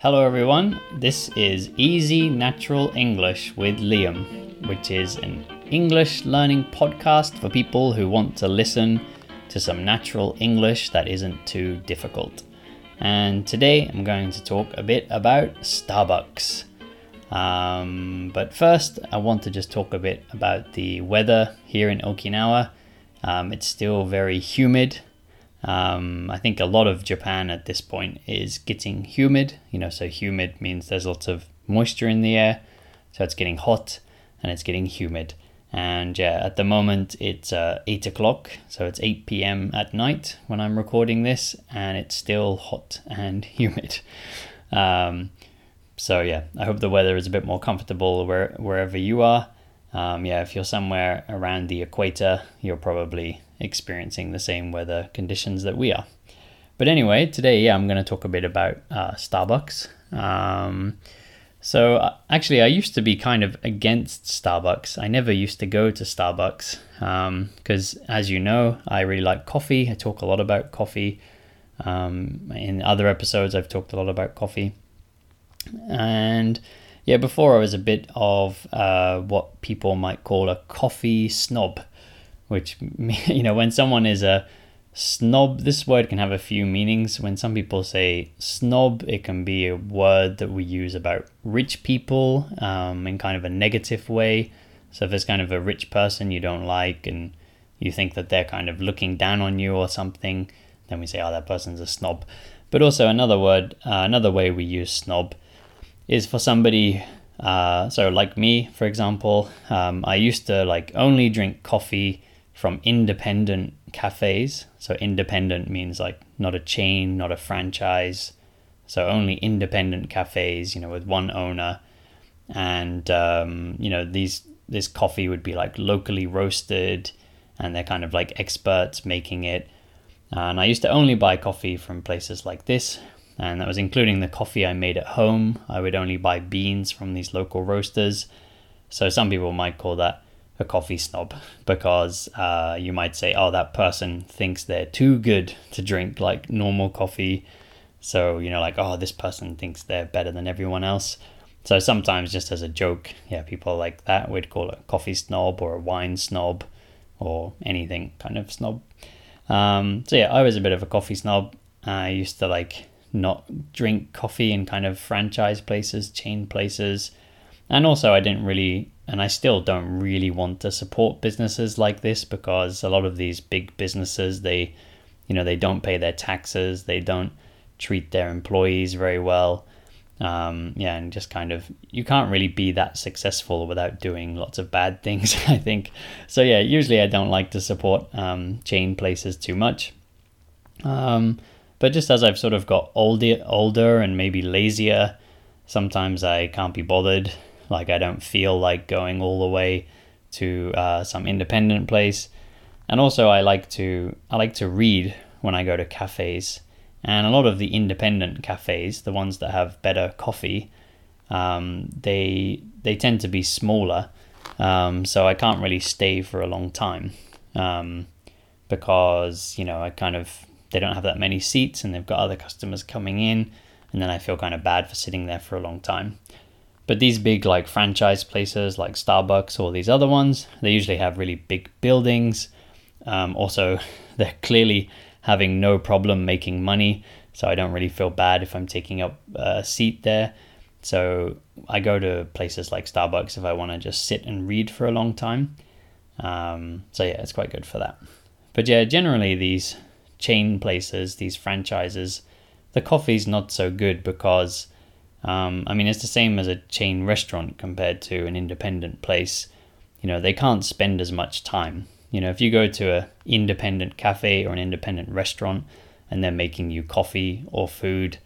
Hello, everyone. This is Easy Natural English with Liam, which is an English learning podcast for people who want to listen to some natural English that isn't too difficult. And today I'm going to talk a bit about Starbucks. Um, but first, I want to just talk a bit about the weather here in Okinawa. Um, it's still very humid. Um, I think a lot of Japan at this point is getting humid. You know, so humid means there's lots of moisture in the air, so it's getting hot and it's getting humid. And yeah, at the moment it's uh, 8 o'clock, so it's 8 p.m. at night when I'm recording this, and it's still hot and humid. Um, so yeah, I hope the weather is a bit more comfortable where, wherever you are. Um, yeah, if you're somewhere around the equator, you're probably experiencing the same weather conditions that we are. But anyway, today, yeah, I'm going to talk a bit about uh, Starbucks. Um, so uh, actually, I used to be kind of against Starbucks. I never used to go to Starbucks because, um, as you know, I really like coffee. I talk a lot about coffee. Um, in other episodes, I've talked a lot about coffee. And yeah, before I was a bit of uh, what people might call a coffee snob, which, you know, when someone is a snob, this word can have a few meanings. When some people say snob, it can be a word that we use about rich people um, in kind of a negative way. So if there's kind of a rich person you don't like and you think that they're kind of looking down on you or something, then we say, oh, that person's a snob. But also another word, uh, another way we use snob is for somebody uh, so like me for example um, i used to like only drink coffee from independent cafes so independent means like not a chain not a franchise so only independent cafes you know with one owner and um, you know these this coffee would be like locally roasted and they're kind of like experts making it and i used to only buy coffee from places like this and that was including the coffee I made at home. I would only buy beans from these local roasters. So some people might call that a coffee snob because uh, you might say, oh, that person thinks they're too good to drink like normal coffee. So, you know, like, oh, this person thinks they're better than everyone else. So sometimes, just as a joke, yeah, people like that would call it a coffee snob or a wine snob or anything kind of snob. Um, so yeah, I was a bit of a coffee snob. I used to like not drink coffee in kind of franchise places, chain places. And also, I didn't really, and I still don't really want to support businesses like this because a lot of these big businesses, they, you know, they don't pay their taxes, they don't treat their employees very well. Um, yeah, and just kind of, you can't really be that successful without doing lots of bad things, I think. So, yeah, usually I don't like to support um, chain places too much. Um, but just as I've sort of got older, older and maybe lazier, sometimes I can't be bothered. Like I don't feel like going all the way to uh, some independent place. And also, I like to I like to read when I go to cafes. And a lot of the independent cafes, the ones that have better coffee, um, they they tend to be smaller. Um, so I can't really stay for a long time um, because you know I kind of they don't have that many seats and they've got other customers coming in and then I feel kind of bad for sitting there for a long time. But these big like franchise places like Starbucks or these other ones, they usually have really big buildings. Um, also, they're clearly having no problem making money, so I don't really feel bad if I'm taking up a seat there. So I go to places like Starbucks if I want to just sit and read for a long time. Um, so yeah, it's quite good for that. But yeah, generally these chain places, these franchises, the coffee's not so good because, um, I mean, it's the same as a chain restaurant compared to an independent place. You know, they can't spend as much time. You know, if you go to an independent cafe or an independent restaurant and they're making you coffee or food,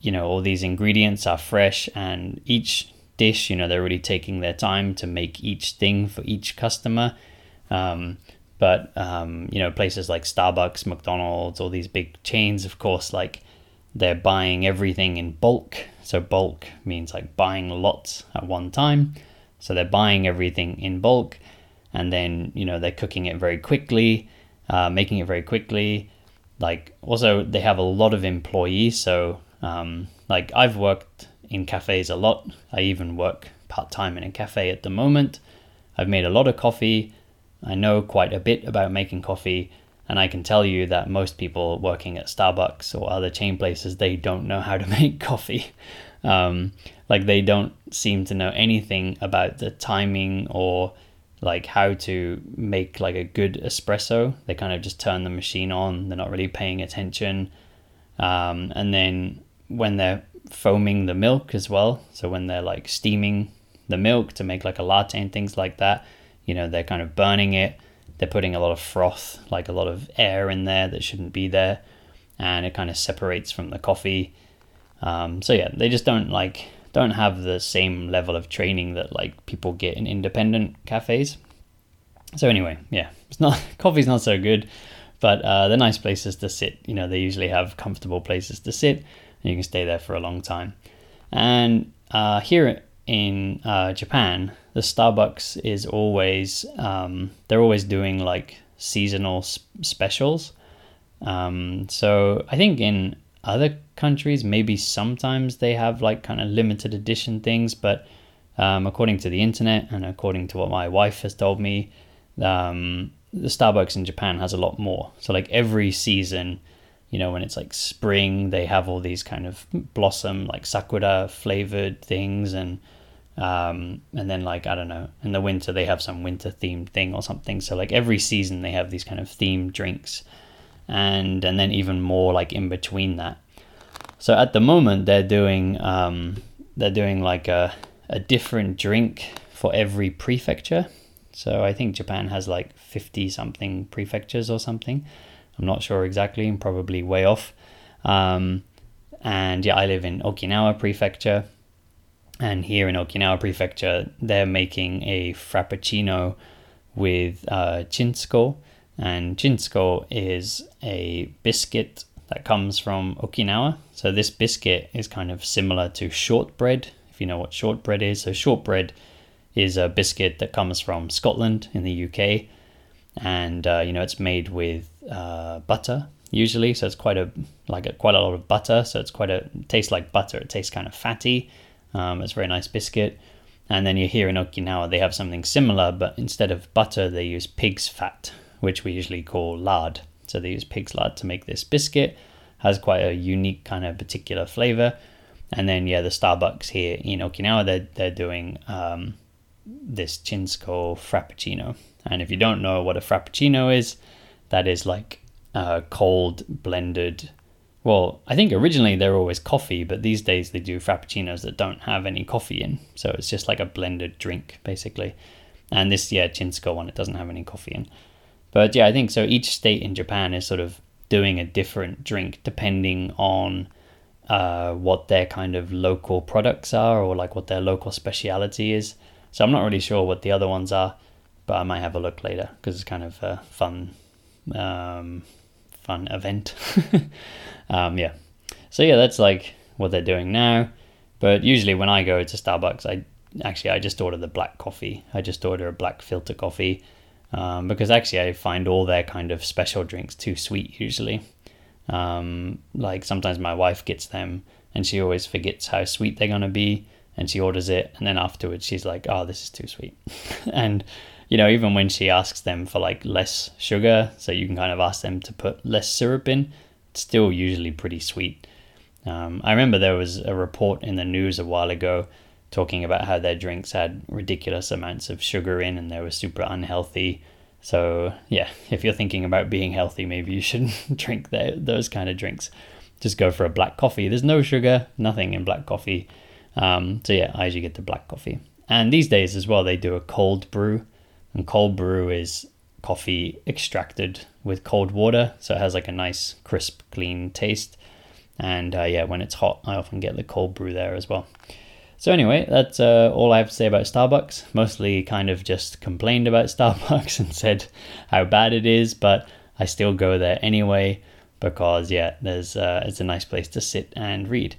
you know, all these ingredients are fresh and each dish, you know, they're really taking their time to make each thing for each customer. Um, but um, you know, places like Starbucks, McDonald's, all these big chains, of course, like they're buying everything in bulk. So bulk means like buying lots at one time. So they're buying everything in bulk, and then you know they're cooking it very quickly, uh, making it very quickly. Like also they have a lot of employees, so um, like I've worked in cafes a lot. I even work part time in a cafe at the moment. I've made a lot of coffee. I know quite a bit about making coffee, and I can tell you that most people working at Starbucks or other chain places they don't know how to make coffee. Um, like they don't seem to know anything about the timing or like how to make like a good espresso. They kind of just turn the machine on. They're not really paying attention. Um, and then when they're foaming the milk as well, so when they're like steaming the milk to make like a latte and things like that, you know, they're kind of burning it. They're putting a lot of froth, like a lot of air in there that shouldn't be there, and it kind of separates from the coffee. Um, so yeah, they just don't like don't have the same level of training that like people get in independent cafes. So anyway, yeah, it's not coffee's not so good, but uh, they're nice places to sit. You know, they usually have comfortable places to sit, and you can stay there for a long time. And uh, here in uh, Japan, the Starbucks is always um, they're always doing like seasonal specials. Um, so I think in other countries, maybe sometimes they have like kind of limited edition things, but um, according to the internet and according to what my wife has told me, um, the Starbucks in Japan has a lot more. So like every season, you know, when it's like spring, they have all these kind of blossom like sakura flavored things and um, and then like I don't know, in the winter they have some winter themed thing or something. So like every season they have these kind of themed drinks and and then even more like in between that. So at the moment they're doing um, they're doing like a a different drink for every prefecture. So I think Japan has like fifty something prefectures or something. I'm not sure exactly. I'm probably way off. Um, and yeah, I live in Okinawa prefecture. And here in Okinawa prefecture, they're making a frappuccino with uh, chinsuko, and chinsuko is a biscuit that comes from Okinawa. So this biscuit is kind of similar to shortbread, if you know what shortbread is. So shortbread is a biscuit that comes from Scotland in the UK, and uh, you know it's made with uh, butter usually. So it's quite a like a, quite a lot of butter. So it's quite a tastes like butter. It tastes kind of fatty. Um, it's a very nice biscuit. And then you hear in Okinawa they have something similar, but instead of butter they use pig's fat which we usually call lard. So they use pig's lard to make this biscuit. Has quite a unique kind of particular flavor. And then yeah, the Starbucks here in Okinawa they're they're doing um, this Chinsuko Frappuccino. And if you don't know what a Frappuccino is, that is like a cold blended. Well, I think originally they were always coffee, but these days they do Frappuccinos that don't have any coffee in. So it's just like a blended drink basically. And this yeah Chinsuko one it doesn't have any coffee in. But yeah, I think so. Each state in Japan is sort of doing a different drink depending on uh, what their kind of local products are or like what their local speciality is. So I'm not really sure what the other ones are, but I might have a look later because it's kind of a fun, um, fun event. um, yeah. So yeah, that's like what they're doing now. But usually when I go to Starbucks, I actually I just order the black coffee. I just order a black filter coffee um, because actually I find all their kind of special drinks too sweet usually. Um, like sometimes my wife gets them and she always forgets how sweet they're gonna be and she orders it and then afterwards she's like, oh, this is too sweet. and you know, even when she asks them for like less sugar, so you can kind of ask them to put less syrup in, it's still usually pretty sweet. Um, I remember there was a report in the news a while ago talking about how their drinks had ridiculous amounts of sugar in and they were super unhealthy. So, yeah, if you're thinking about being healthy, maybe you shouldn't drink the, those kind of drinks. Just go for a black coffee. There's no sugar, nothing in black coffee. Um, so, yeah, I usually get the black coffee. And these days as well, they do a cold brew. And cold brew is coffee extracted with cold water. So it has like a nice, crisp, clean taste. And uh, yeah, when it's hot, I often get the cold brew there as well. So anyway, that's uh, all I have to say about Starbucks. Mostly kind of just complained about Starbucks and said how bad it is, but I still go there anyway because yeah, there's uh, it's a nice place to sit and read.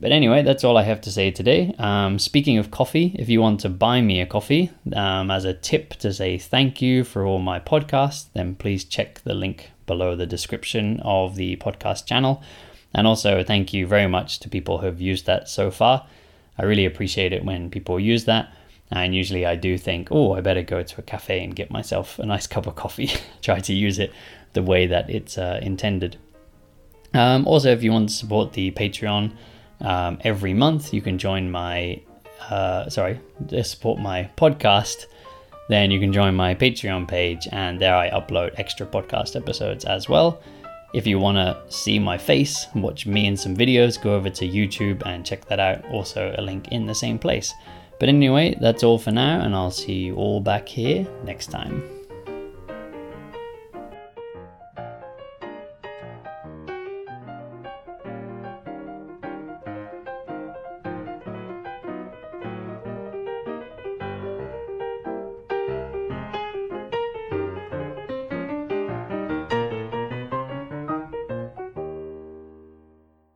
But anyway, that's all I have to say today. Um, speaking of coffee, if you want to buy me a coffee um, as a tip to say thank you for all my podcasts, then please check the link below the description of the podcast channel And also, thank you very much to people who have used that so far. I really appreciate it when people use that. And usually I do think, oh, I better go to a cafe and get myself a nice cup of coffee. Try to use it the way that it's uh, intended. Um, also, if you want to support the Patreon um, every month, you can join my, uh, sorry, support my podcast. Then you can join my Patreon page, and there I upload extra podcast episodes as well. If you want to see my face, watch me in some videos, go over to YouTube and check that out. Also, a link in the same place. But anyway, that's all for now, and I'll see you all back here next time.